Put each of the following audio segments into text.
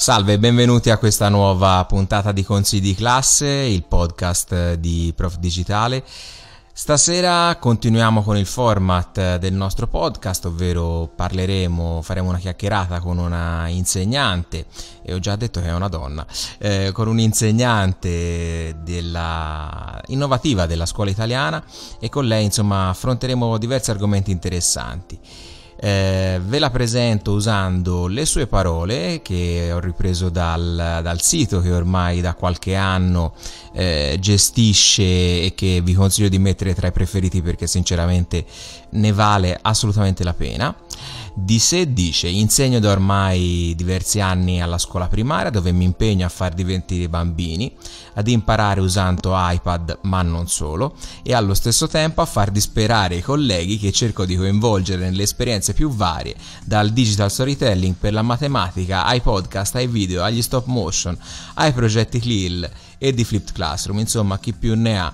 Salve e benvenuti a questa nuova puntata di Consigli di classe, il podcast di Prof Digitale. Stasera continuiamo con il format del nostro podcast, ovvero parleremo, faremo una chiacchierata con una insegnante, e ho già detto che è una donna, eh, con un'insegnante della, innovativa della scuola italiana e con lei insomma affronteremo diversi argomenti interessanti. Eh, ve la presento usando le sue parole che ho ripreso dal, dal sito che ormai da qualche anno eh, gestisce e che vi consiglio di mettere tra i preferiti perché sinceramente ne vale assolutamente la pena. Di sé dice, insegno da ormai diversi anni alla scuola primaria dove mi impegno a far divertire i bambini, ad imparare usando iPad ma non solo, e allo stesso tempo a far disperare i colleghi che cerco di coinvolgere nelle esperienze più varie, dal digital storytelling per la matematica ai podcast, ai video, agli stop motion, ai progetti CLIL e di Flipped Classroom, insomma chi più ne ha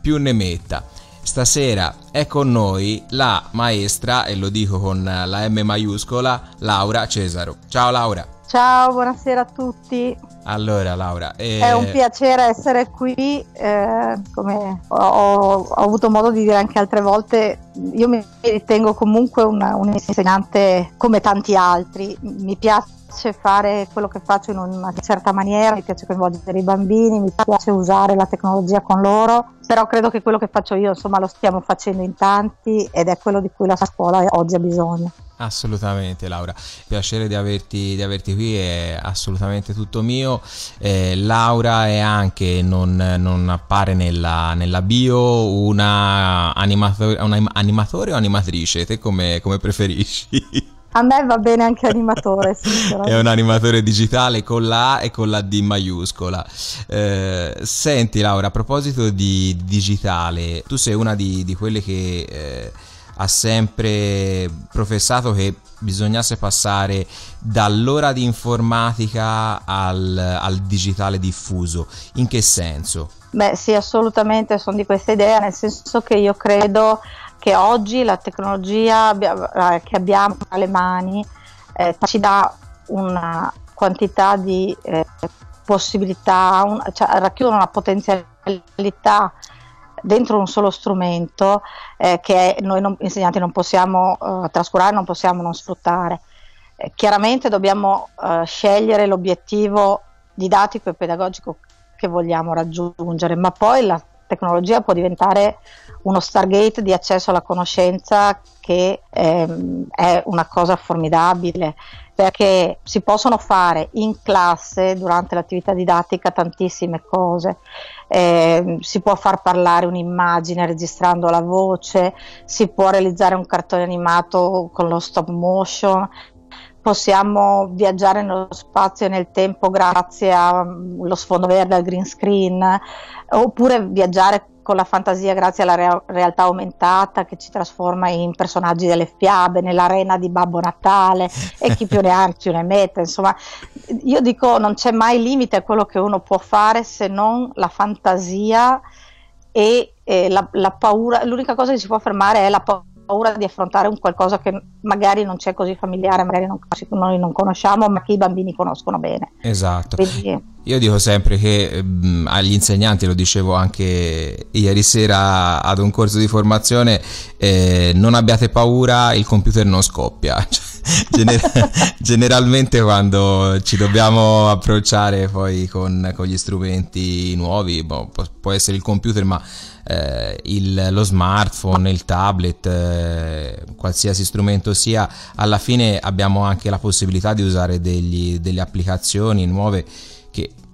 più ne metta. Stasera è con noi la maestra, e lo dico con la M maiuscola, Laura Cesaro. Ciao Laura. Ciao, buonasera a tutti. Allora Laura, eh... è un piacere essere qui, eh, come ho, ho, avuto modo di dire anche altre volte, io mi ritengo comunque una, un insegnante come tanti altri, mi piace piace fare quello che faccio in una certa maniera, mi piace coinvolgere i bambini, mi piace usare la tecnologia con loro, però credo che quello che faccio io insomma lo stiamo facendo in tanti ed è quello di cui la scuola oggi ha bisogno. Assolutamente Laura, piacere di averti, di averti qui, è assolutamente tutto mio. Eh, Laura è anche, non, non appare nella, nella, bio, una animatore, una animatore o animatrice, te come, come preferisci? A me va bene anche animatore, È un animatore digitale con la A e con la D maiuscola. Eh, senti Laura, a proposito di digitale, tu sei una di, di quelle che eh, ha sempre professato che bisognasse passare dall'ora di informatica al, al digitale diffuso. In che senso? Beh sì, assolutamente sono di questa idea, nel senso che io credo che oggi la tecnologia che abbiamo tra le mani eh, ci dà una quantità di eh, possibilità, un, cioè, racchiudono una potenzialità dentro un solo strumento eh, che noi non, insegnanti non possiamo eh, trascurare, non possiamo non sfruttare. Eh, chiaramente dobbiamo eh, scegliere l'obiettivo didattico e pedagogico che vogliamo raggiungere, ma poi la tecnologia può diventare uno Stargate di accesso alla conoscenza che ehm, è una cosa formidabile perché si possono fare in classe durante l'attività didattica tantissime cose. Eh, si può far parlare un'immagine registrando la voce, si può realizzare un cartone animato con lo stop motion, possiamo viaggiare nello spazio e nel tempo grazie allo sfondo verde, al green screen, oppure viaggiare con la fantasia grazie alla re- realtà aumentata che ci trasforma in personaggi delle fiabe, nell'arena di Babbo Natale e chi più ne ha più ne mette. Insomma, io dico non c'è mai limite a quello che uno può fare se non la fantasia e, e la, la paura. L'unica cosa che si può fermare è la paura paura di affrontare un qualcosa che magari non c'è così familiare, magari non, noi non conosciamo, ma che i bambini conoscono bene. Esatto. Quindi, io dico sempre che mh, mm, agli insegnanti, lo dicevo anche ieri sera ad un corso di formazione, eh, non abbiate paura, il computer non scoppia. Gener- generalmente quando ci dobbiamo approcciare poi con, con gli strumenti nuovi, boh, può, essere il computer, ma eh, il, lo smartphone, il tablet, eh, qualsiasi strumento sia, alla fine abbiamo anche la possibilità di usare degli, delle applicazioni nuove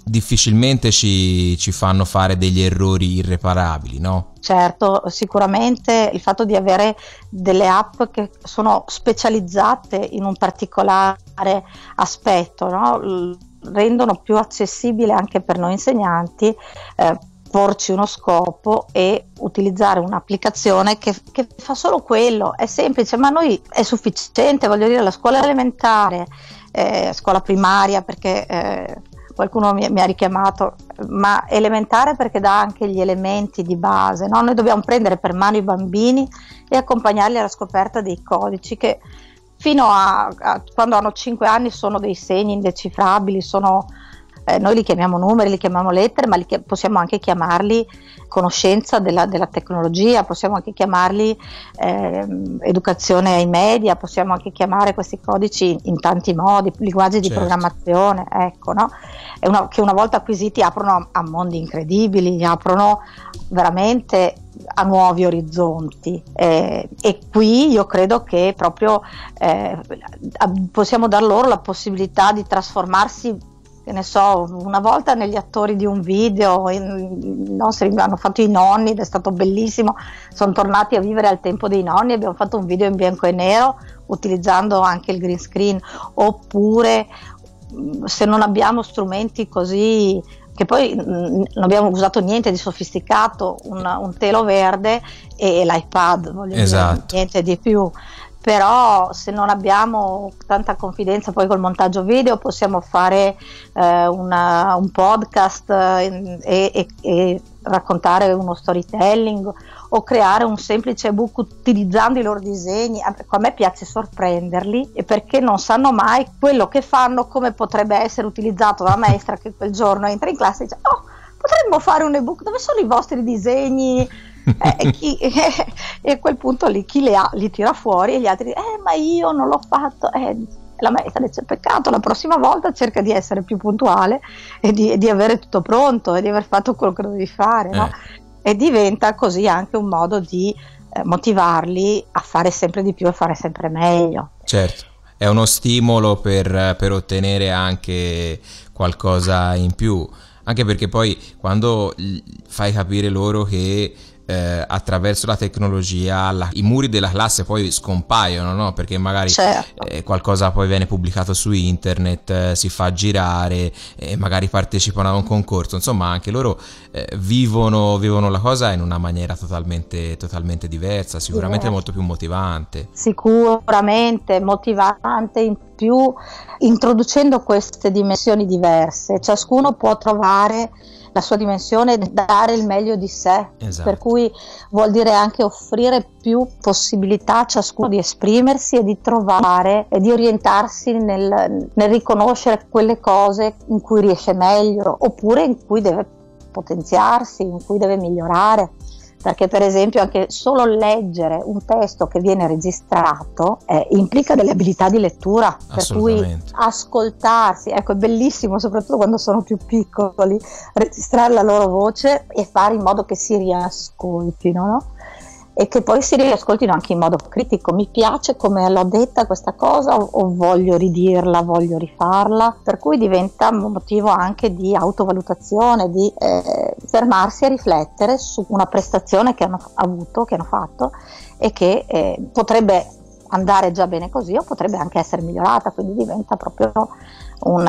difficilmente ci, ci, fanno fare degli errori irreparabili, no? Certo, sicuramente il fatto di avere delle app che sono specializzate in un particolare aspetto, no? rendono più accessibile anche per noi insegnanti eh, porci uno scopo e utilizzare un'applicazione che, che, fa solo quello, è semplice, ma noi è sufficiente, voglio dire, la scuola elementare, eh, scuola primaria, perché eh, qualcuno mi, mi, ha richiamato, ma elementare perché dà anche gli elementi di base. No? Noi dobbiamo prendere per mano i bambini e accompagnarli alla scoperta dei codici che fino a, a, quando hanno 5 anni sono dei segni indecifrabili, sono, eh, noi li chiamiamo numeri, li chiamiamo lettere, ma li, possiamo anche chiamarli conoscenza della, della tecnologia, possiamo anche chiamarli eh, educazione ai media, possiamo anche chiamare questi codici in tanti modi, linguaggi di certo. programmazione, ecco, no? una, che una volta acquisiti aprono a, a mondi incredibili, aprono veramente a nuovi orizzonti eh, e qui io credo che proprio eh, possiamo dar loro la possibilità di trasformarsi che ne so, una volta negli attori di un video, i nostri hanno fatto i nonni ed è stato bellissimo, sono tornati a vivere al tempo dei nonni, abbiamo fatto un video in bianco e nero utilizzando anche il green screen, oppure se non abbiamo strumenti così che poi non abbiamo usato niente di sofisticato, un, un telo verde e, e l'iPad, voglio esatto. dire, niente di più però se non abbiamo tanta confidenza poi col montaggio video possiamo fare eh, una, un podcast eh, e, e, raccontare uno storytelling o creare un semplice ebook utilizzando i loro disegni. A me piace sorprenderli perché non sanno mai quello che fanno, come potrebbe essere utilizzato dalla maestra che quel giorno entra in classe e dice oh potremmo fare un ebook, dove sono i vostri disegni? Eh, e, chi, eh, e, a quel punto lì chi li ha li tira fuori e gli altri eh ma io non l'ho fatto eh, la maestra dice peccato la prossima volta cerca di essere più puntuale e di, di avere tutto pronto e di aver fatto quello che dovevi fare no? Eh. e diventa così anche un modo di eh, motivarli a fare sempre di più e fare sempre meglio certo è uno stimolo per, per ottenere anche qualcosa in più anche perché poi quando fai capire loro che eh, attraverso la tecnologia la, i muri della classe poi scompaiono, no? perché magari certo. eh, qualcosa poi viene pubblicato su internet, eh, si fa girare e magari partecipano a un concorso, insomma anche loro eh, vivono, vivono, la cosa in una maniera totalmente, totalmente diversa, sicuramente molto più motivante. Sicuramente motivante in più introducendo queste dimensioni diverse, ciascuno può trovare la sua dimensione dare il meglio di sé, esatto. per cui vuol dire anche offrire più possibilità a ciascuno di esprimersi e di trovare e di orientarsi nel, nel riconoscere quelle cose in cui riesce meglio oppure in cui deve potenziarsi, in cui deve migliorare perché per esempio anche solo leggere un testo che viene registrato eh, implica delle abilità di lettura, per cui ascoltarsi, ecco è bellissimo soprattutto quando sono più piccoli, registrare la loro voce e fare in modo che si riascoltino, no? E che poi si riascoltino anche in modo critico. Mi piace come l'ho detta questa cosa o, voglio ridirla, voglio rifarla, per cui diventa motivo anche di autovalutazione, di eh, fermarsi a riflettere su una prestazione che hanno avuto, che hanno fatto e che eh, potrebbe andare già bene così o potrebbe anche essere migliorata, quindi diventa proprio un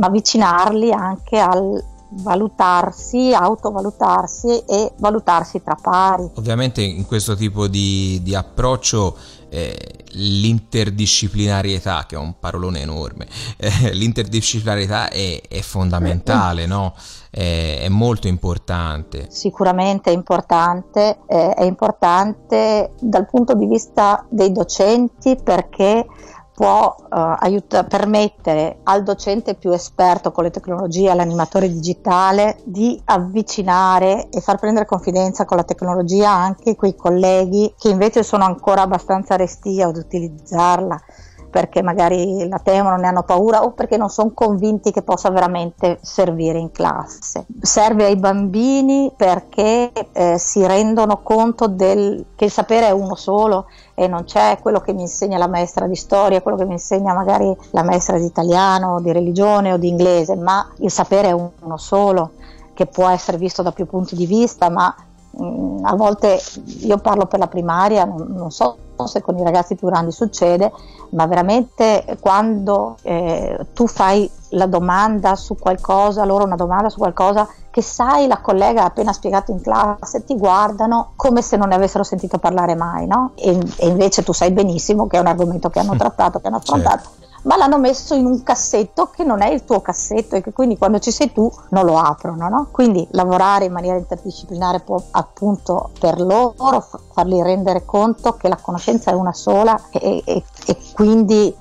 avvicinarli anche al, valutarsi, autovalutarsi e valutarsi tra pari. Ovviamente in questo tipo di, di approccio eh, l'interdisciplinarietà, che è un parolone enorme, eh, l'interdisciplinarietà è, è fondamentale, no? è, è, molto importante. Sicuramente è importante, eh, è importante dal punto di vista dei docenti perché può uh, aiuta, permettere al docente più esperto con le tecnologie, all'animatore digitale, di avvicinare e far prendere confidenza con la tecnologia anche quei colleghi che invece sono ancora abbastanza resti ad utilizzarla perché magari la temono, ne hanno paura o perché non sono convinti che possa veramente servire in classe. Serve ai bambini perché eh, si rendono conto del, che il sapere è uno solo e non c'è quello che mi insegna la maestra di storia, quello che mi insegna magari la maestra di italiano, di religione o di inglese, ma il sapere è uno solo che può essere visto da più punti di vista, ma Mm, a volte io parlo per la primaria, non, non, so se con i ragazzi più grandi succede, ma veramente quando eh, tu fai la domanda su qualcosa, loro una domanda su qualcosa che sai la collega ha appena spiegato in classe, ti guardano come se non ne avessero sentito parlare mai, no? E, e invece tu sai benissimo che è un argomento che hanno trattato, che hanno affrontato. Certo ma l'hanno messo in un cassetto che non è il tuo cassetto e che quindi quando ci sei tu non lo aprono. No? Quindi lavorare in maniera interdisciplinare può appunto per loro farli rendere conto che la conoscenza è una sola e, e, e quindi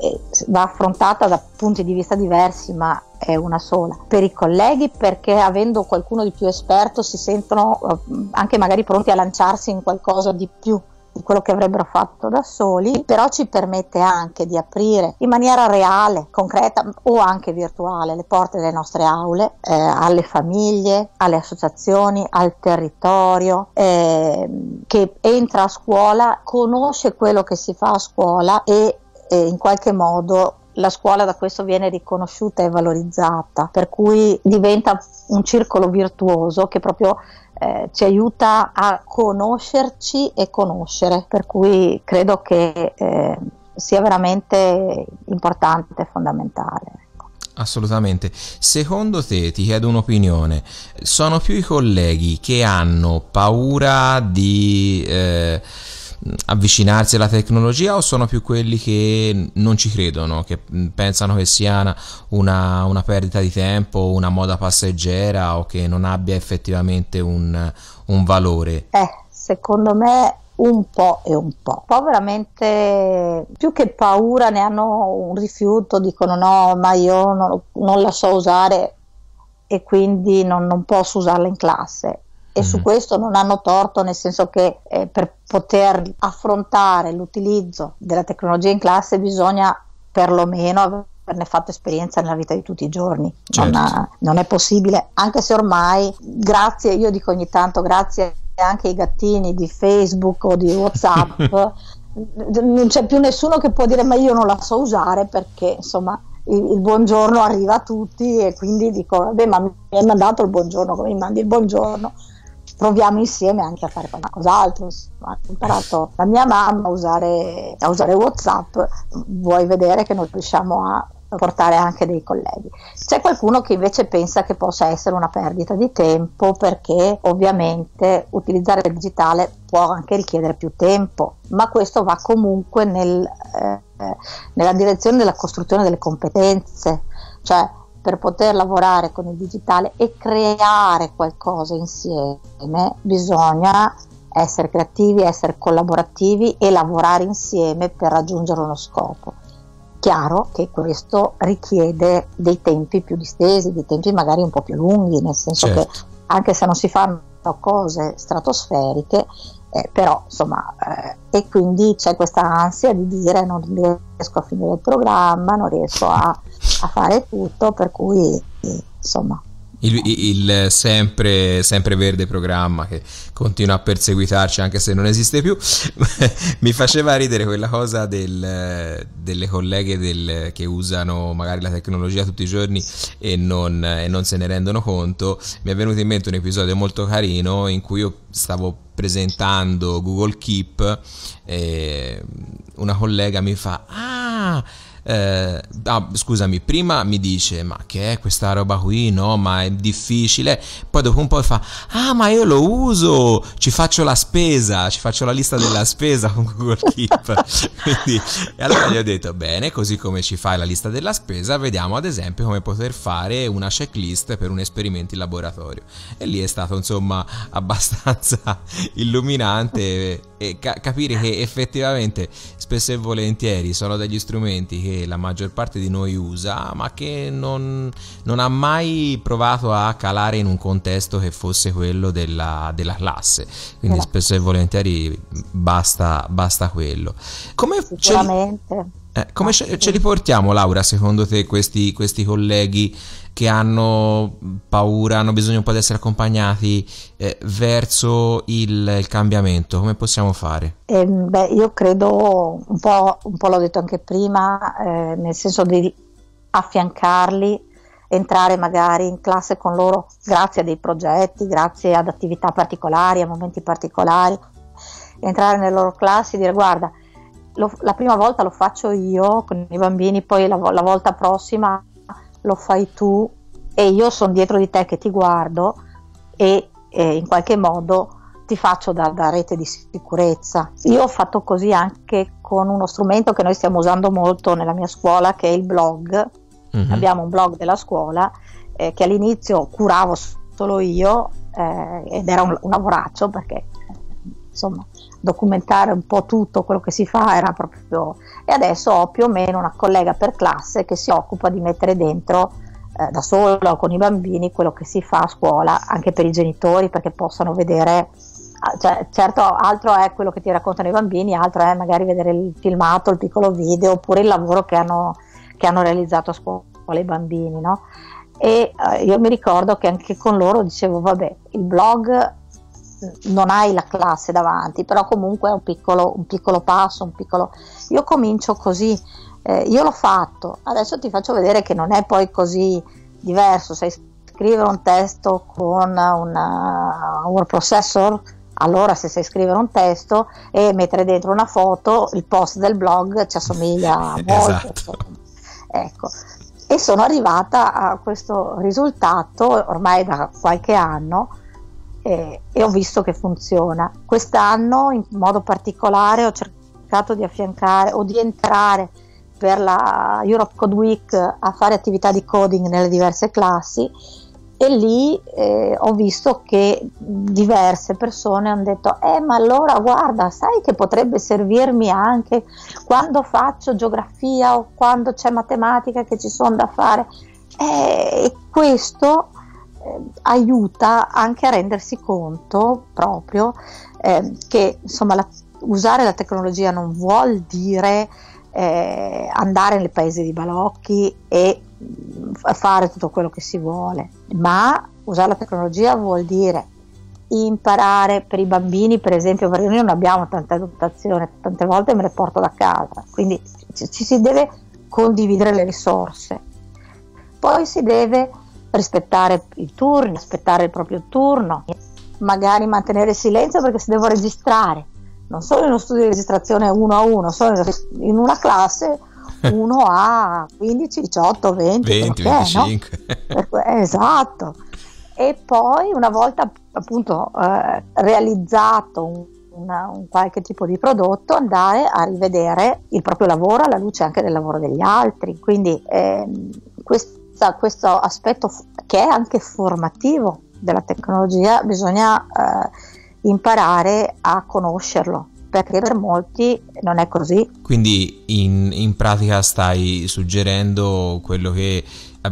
eh, va affrontata da punti di vista diversi, ma è una sola. Per i colleghi perché avendo qualcuno di più esperto si sentono eh, anche magari pronti a lanciarsi in qualcosa di più quello che avrebbero fatto da soli, però ci permette anche di aprire in maniera reale, concreta o anche virtuale le porte delle nostre aule eh, alle famiglie, alle associazioni, al territorio eh, che entra a scuola, conosce quello che si fa a scuola e eh, in qualche modo la scuola da questo viene riconosciuta e valorizzata, per cui diventa un circolo virtuoso che proprio eh, ci aiuta a conoscerci e conoscere, per cui credo che eh, sia veramente importante e fondamentale. Ecco. Assolutamente. Secondo te, ti chiedo un'opinione, sono più i colleghi che hanno paura di... Eh, avvicinarsi alla tecnologia o sono più quelli che non ci credono, che pensano che sia una, una perdita di tempo, una moda passeggera o che non abbia effettivamente un, un valore? Eh, secondo me un po' e un po'. Poi veramente più che paura ne hanno un rifiuto, dicono no, ma io non, non la so usare e quindi non, non posso usarla in classe e mm. su questo non hanno torto, nel senso che eh, per poter affrontare l'utilizzo della tecnologia in classe bisogna perlomeno averne fatto esperienza nella vita di tutti i giorni. Certo. Non, ha, non, è possibile, anche se ormai, grazie, io dico ogni tanto, grazie anche ai gattini di Facebook o di WhatsApp, non c'è più nessuno che può dire ma io non la so usare perché insomma il, il, buongiorno arriva a tutti e quindi dico vabbè ma mi hai mandato il buongiorno come mi mandi il buongiorno proviamo insieme anche a fare qualcos'altro. Ho imparato da mia mamma a usare, a usare WhatsApp, vuoi vedere che noi riusciamo a portare anche dei colleghi. C'è qualcuno che invece pensa che possa essere una perdita di tempo perché ovviamente utilizzare il digitale può anche richiedere più tempo, ma questo va comunque nel, eh, nella direzione della costruzione delle competenze, cioè per poter lavorare con il digitale e creare qualcosa insieme bisogna essere creativi, essere collaborativi e lavorare insieme per raggiungere uno scopo. Chiaro che questo richiede dei tempi più distesi, dei tempi magari un po' più lunghi, nel senso certo. che anche se non si fanno cose stratosferiche, eh, però insomma, eh, e quindi c'è questa ansia di dire non riesco a finire il programma, non riesco a, a fare tutto, per cui insomma. Il, il sempre, sempre, verde programma che continua a perseguitarci anche se non esiste più mi faceva ridere quella cosa del, delle colleghe del, che usano magari la tecnologia tutti i giorni e non, e non se ne rendono conto. Mi è venuto in mente un episodio molto carino in cui io stavo presentando Google Keep e una collega mi fa ah eh, ah, scusami, prima mi dice ma che è questa roba qui, no, ma è difficile, poi dopo un po' fa ah ma io lo uso, ci faccio la spesa, ci faccio la lista della spesa con Google Keep, quindi e allora gli ho detto bene, così come ci fai la lista della spesa, vediamo ad esempio come poter fare una checklist per un esperimento in laboratorio. E lì è stato insomma abbastanza illuminante e ca- capire che effettivamente spesso e volentieri sono degli strumenti che la maggior parte di noi usa, ma che non, non ha mai provato a calare in un contesto che fosse quello della, della classe. Quindi spesso e volentieri basta, basta quello. Come Sicuramente. Ce eh, come ce, ce, li portiamo, Laura, secondo te, questi, questi colleghi che hanno paura, hanno bisogno un po' di essere accompagnati eh, verso il, il, cambiamento? Come possiamo fare? Eh, beh, io credo, un po', un po', l'ho detto anche prima, eh, nel senso di affiancarli, entrare magari in classe con loro grazie a dei progetti, grazie ad attività particolari, a momenti particolari, entrare nelle loro classi e dire guarda, lo, la prima volta lo faccio io con i bambini, poi la, la volta prossima lo fai tu e io sono dietro di te che ti guardo e eh, in qualche modo ti faccio da, da, rete di sicurezza. Io ho fatto così anche con uno strumento che noi stiamo usando molto nella mia scuola, che è il blog. Mm-hmm. Abbiamo un blog della scuola eh, che all'inizio curavo solo io eh, ed era un, un lavoraccio perché insomma documentare un po' tutto quello che si fa era proprio e adesso ho più o meno una collega per classe che si occupa di mettere dentro eh, da sola con i bambini quello che si fa a scuola anche per i genitori perché possano vedere ah, cioè, certo altro è quello che ti raccontano i bambini altro è magari vedere il filmato il piccolo video oppure il lavoro che hanno, che hanno realizzato a scuola i bambini no? e eh, io mi ricordo che anche con loro dicevo vabbè il blog non hai la classe davanti, però comunque è un piccolo, un piccolo passo, un piccolo... Io comincio così, eh, io l'ho fatto, adesso ti faccio vedere che non è poi così diverso, sai scrivere un testo con una, un word processor, allora se sai scrivere un testo e mettere dentro una foto, il post del blog ci assomiglia molto. Esatto. Ecco, e sono arrivata a questo risultato ormai da qualche anno e, e ho visto che funziona. Quest'anno in modo particolare ho cercato di affiancare o di entrare per la Europe Code Week a fare attività di coding nelle diverse classi e lì eh, ho visto che diverse persone hanno detto eh ma allora guarda sai che potrebbe servirmi anche quando faccio geografia o quando c'è matematica che ci sono da fare eh, e questo aiuta anche a rendersi conto proprio eh, che insomma la, usare la tecnologia non vuol dire eh, andare nel paese di balocchi e mm, fare tutto quello che si vuole, ma usare la tecnologia vuol dire imparare per i bambini, per esempio, perché noi non abbiamo tanta dotazione, tante volte me le porto da casa, quindi ci, ci si deve condividere le risorse. Poi si deve rispettare i turni, aspettare il proprio turno, magari mantenere silenzio perché se devo registrare, non solo in uno studio di registrazione uno a uno, solo in una classe uno a 15, 18, 20, 20 25. No? esatto. E poi una volta appunto eh, realizzato un, una, un, qualche tipo di prodotto, andare a rivedere il proprio lavoro alla luce anche del lavoro degli altri. Quindi eh, questo questa, questo aspetto che è anche formativo della tecnologia, bisogna eh, imparare a conoscerlo perché per molti non è così. Quindi in, in, pratica stai suggerendo quello che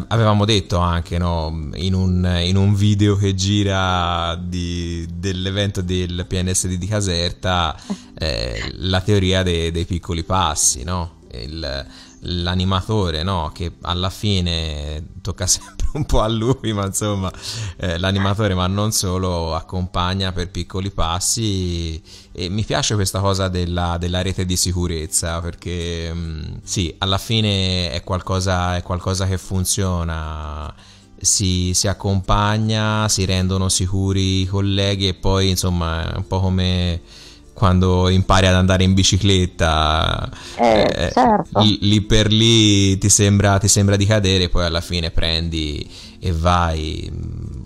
avevamo detto anche no? in, un, in, un, video che gira di, dell'evento del PNSD di Caserta, eh, la teoria dei, dei piccoli passi, no? Il, l'animatore, no? Che alla fine tocca sempre un po' a lui, ma insomma, eh, l'animatore, ma non solo, accompagna per piccoli passi. E mi piace questa cosa della, della rete di sicurezza perché mh, mm, sì, alla fine è qualcosa, è qualcosa che funziona. Si, si, accompagna, si rendono sicuri i colleghi e poi insomma è un po' come quando impari ad andare in bicicletta, eh, eh, certo. lì, lì, per lì ti sembra, ti sembra di cadere, poi alla fine prendi e vai.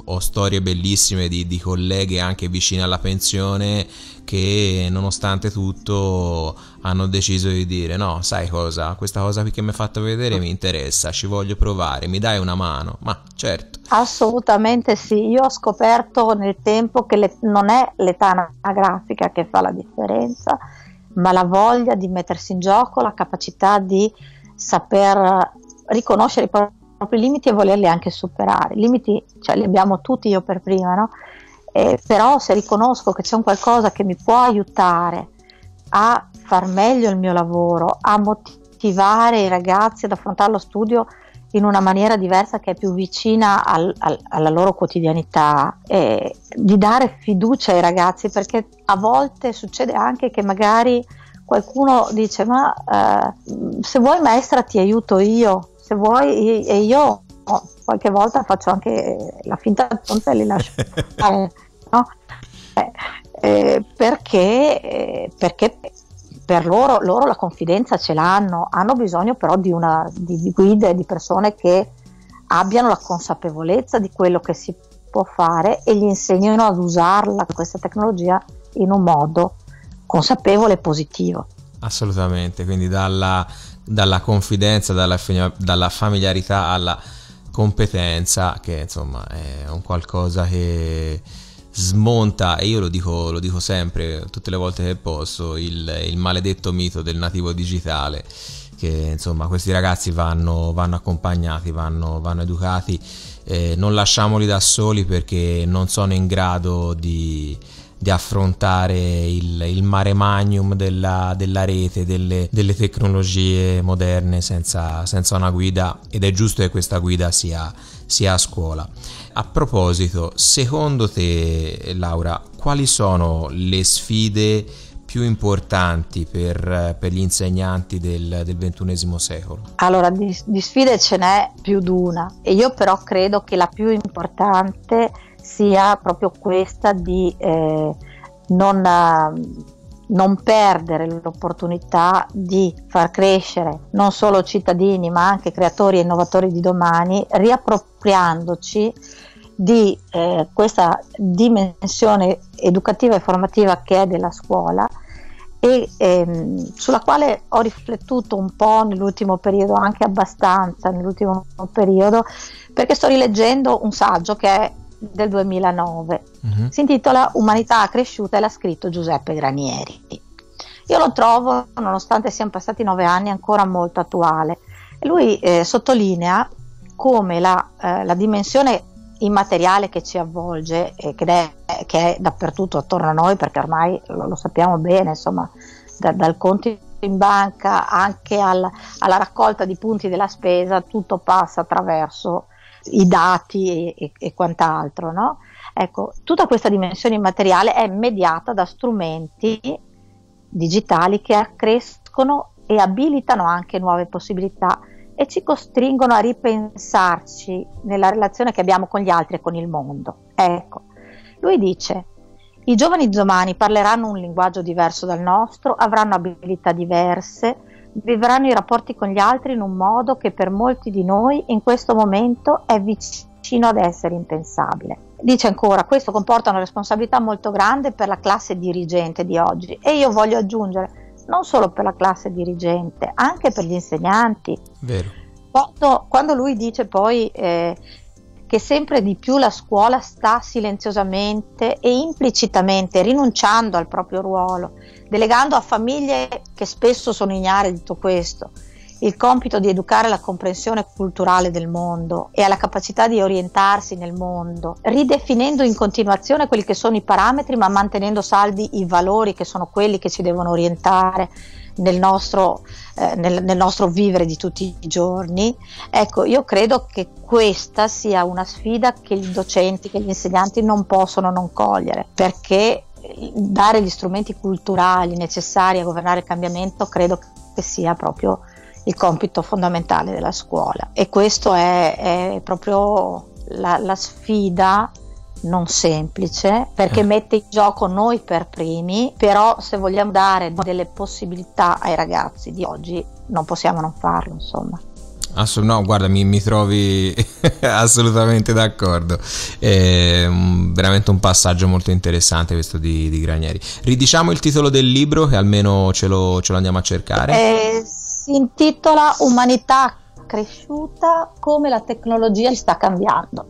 Ho storie bellissime di, di colleghe anche vicine alla pensione che nonostante tutto hanno deciso di dire no, sai cosa, questa cosa che mi hai fatto vedere mi interessa, ci voglio provare, mi dai una mano? Ma certo. Assolutamente sì, io ho scoperto nel tempo che le, non è l'età anagrafica che fa la differenza, ma la voglia di mettersi in gioco, la capacità di saper riconoscere i propri limiti e volerli anche superare. I limiti cioè, li abbiamo tutti io per prima, no? eh, però se riconosco che c'è un qualcosa che mi può aiutare a far meglio il mio lavoro, a motivare i ragazzi ad affrontare lo studio in una maniera diversa che è più vicina al, al, alla loro quotidianità, eh, di dare fiducia ai ragazzi perché a volte succede anche che magari qualcuno dice ma eh, se vuoi maestra ti aiuto io, se vuoi e io qualche volta faccio anche la finta tonta e li lascio fare, no? eh, eh, perché, eh, perché per loro, loro, la confidenza ce l'hanno, hanno bisogno però di, una, di, di guide, di persone che abbiano la consapevolezza di quello che si può fare e gli insegnino ad usarla, questa tecnologia, in un modo consapevole e positivo. Assolutamente, quindi dalla, dalla confidenza, dalla, dalla, familiarità alla competenza, che insomma è un qualcosa che smonta, e io lo dico, lo dico sempre, tutte le volte che posso, il, il maledetto mito del nativo digitale che insomma questi ragazzi vanno, vanno accompagnati, vanno, vanno educati, eh, non lasciamoli da soli perché non sono in grado di, di affrontare il, il, mare magnum della, della rete, delle, delle, tecnologie moderne senza, senza, una guida ed è giusto che questa guida sia, sia a scuola. A proposito, secondo te Laura, quali sono le sfide più importanti per, per gli insegnanti del, del, XXI secolo? Allora, di, di sfide ce n'è più di una e io però credo che la più importante sia proprio questa di eh, non, non, perdere l'opportunità di far crescere non solo cittadini ma anche creatori e innovatori di domani, riappropriandoci di eh, questa dimensione educativa e formativa che è della scuola e ehm, sulla quale ho riflettuto un po' nell'ultimo periodo, anche abbastanza nell'ultimo periodo, perché sto rileggendo un saggio che è del 2009, uh-huh. si intitola Umanità cresciuta e l'ha scritto Giuseppe Granieri. Io lo trovo, nonostante siano passati nove anni, ancora molto attuale. Lui eh, sottolinea come la, eh, la dimensione immateriale che ci avvolge e che è, che è, dappertutto attorno a noi, perché ormai lo, lo sappiamo bene, insomma, da, dal conto in banca anche al, alla raccolta di punti della spesa, tutto passa attraverso i dati e, e, e quant'altro. No? Ecco, tutta questa dimensione immateriale è mediata da strumenti digitali che accrescono e abilitano anche nuove possibilità e ci costringono a ripensarci nella relazione che abbiamo con gli altri e con il mondo. Ecco, lui dice, i giovani domani parleranno un linguaggio diverso dal nostro, avranno abilità diverse, vivranno i rapporti con gli altri in un modo che per molti di noi in questo momento è vicino ad essere impensabile. Dice ancora, questo comporta una responsabilità molto grande per la classe dirigente di oggi e io voglio aggiungere, non solo per la classe dirigente, anche per gli insegnanti. Vero. Quando, quando lui dice poi eh, che sempre di più la scuola sta silenziosamente e implicitamente rinunciando al proprio ruolo, delegando a famiglie che spesso sono ignare di tutto questo il compito di educare alla comprensione culturale del mondo e alla capacità di orientarsi nel mondo, ridefinendo in continuazione quelli che sono i parametri ma mantenendo saldi i valori che sono quelli che ci devono orientare nel nostro, eh, nel, nel nostro vivere di tutti i giorni. Ecco, io credo che questa sia una sfida che i docenti, che gli insegnanti non possono non cogliere, perché dare gli strumenti culturali necessari a governare il cambiamento credo che sia proprio il compito fondamentale della scuola e questo è, è proprio la, la, sfida non semplice perché eh. mette in gioco noi per primi, però se vogliamo dare delle possibilità ai ragazzi di oggi non possiamo non farlo, insomma. Assolut- no, guarda, mi, mi trovi assolutamente d'accordo. È un, veramente un passaggio molto interessante questo di, di, Granieri. Ridiciamo il titolo del libro, che almeno ce lo, ce lo andiamo a cercare. Eh, si intitola Umanità cresciuta come la tecnologia sta cambiando.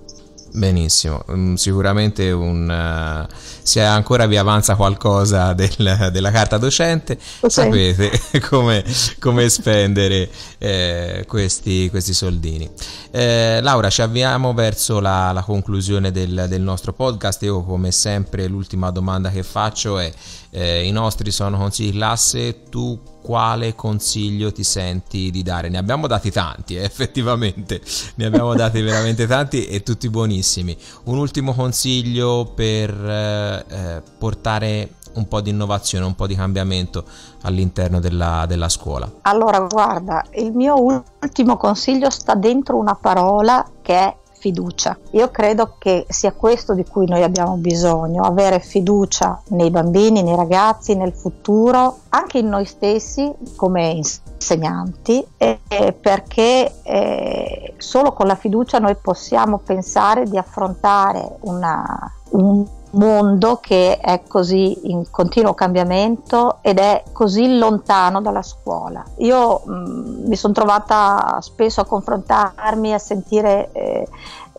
Benissimo, mm, sicuramente un, uh, se ancora vi avanza qualcosa del, della carta docente, okay. sapete come, come spendere eh, questi, questi, soldini. Eh, Laura, ci avviamo verso la, la conclusione del, del, nostro podcast. Io, come sempre, l'ultima domanda che faccio è: eh, i nostri sono consigli di classe, tu quale consiglio ti senti di dare? Ne abbiamo dati tanti, eh, effettivamente, ne abbiamo dati veramente tanti e tutti buonissimi. Un ultimo consiglio per eh, eh, portare un po' di innovazione, un po' di cambiamento all'interno della, della scuola? Allora, guarda, il mio ultimo consiglio sta dentro una parola che è fiducia. Io credo che sia questo di cui noi abbiamo bisogno, avere fiducia nei bambini, nei ragazzi, nel futuro, anche in noi stessi come insegnanti, eh, perché eh, solo con la fiducia noi possiamo pensare di affrontare una, un mondo che è così in continuo cambiamento ed è così lontano dalla scuola. Io mh, mm, mi sono trovata spesso a confrontarmi, a sentire eh,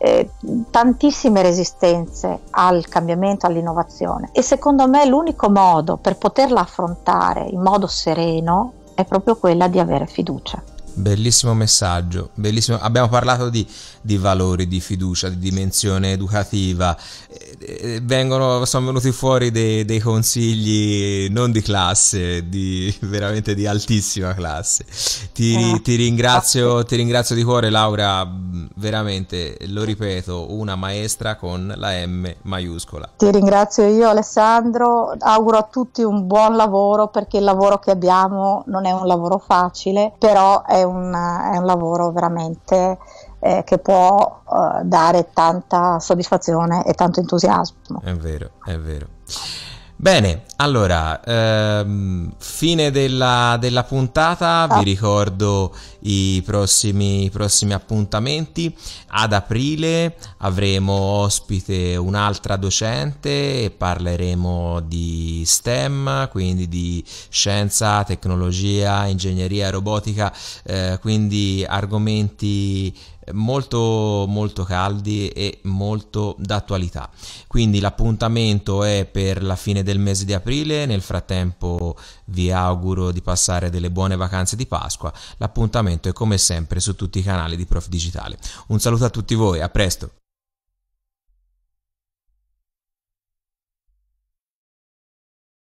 eh, tantissime resistenze al cambiamento, all'innovazione e secondo me l'unico modo per poterla affrontare in modo sereno è proprio quella di avere fiducia. Bellissimo messaggio, bellissimo. Abbiamo parlato di, di, valori, di fiducia, di dimensione educativa. Vengono, sono venuti fuori dei, dei, consigli non di classe, di, veramente di altissima classe. Ti, eh. ti, ringrazio, ti ringrazio di cuore, Laura. Veramente, lo ripeto, una maestra con la M maiuscola. Ti ringrazio io, Alessandro. Auguro a tutti un buon lavoro perché il lavoro che abbiamo non è un lavoro facile, però è un, è un lavoro veramente eh, che può uh, dare tanta soddisfazione e tanto entusiasmo. È vero, è vero. Bene, allora, ehm, fine della, della puntata, ah. vi ricordo i prossimi, i prossimi, appuntamenti. Ad aprile avremo ospite un'altra docente e parleremo di STEM, quindi di scienza, tecnologia, ingegneria, robotica, eh, quindi argomenti molto molto caldi e molto d'attualità. Quindi l'appuntamento è per la fine del mese di aprile nel frattempo vi auguro di passare delle buone vacanze di Pasqua. L'appuntamento è come sempre su tutti i canali di Prof Digitale. Un saluto a tutti voi a presto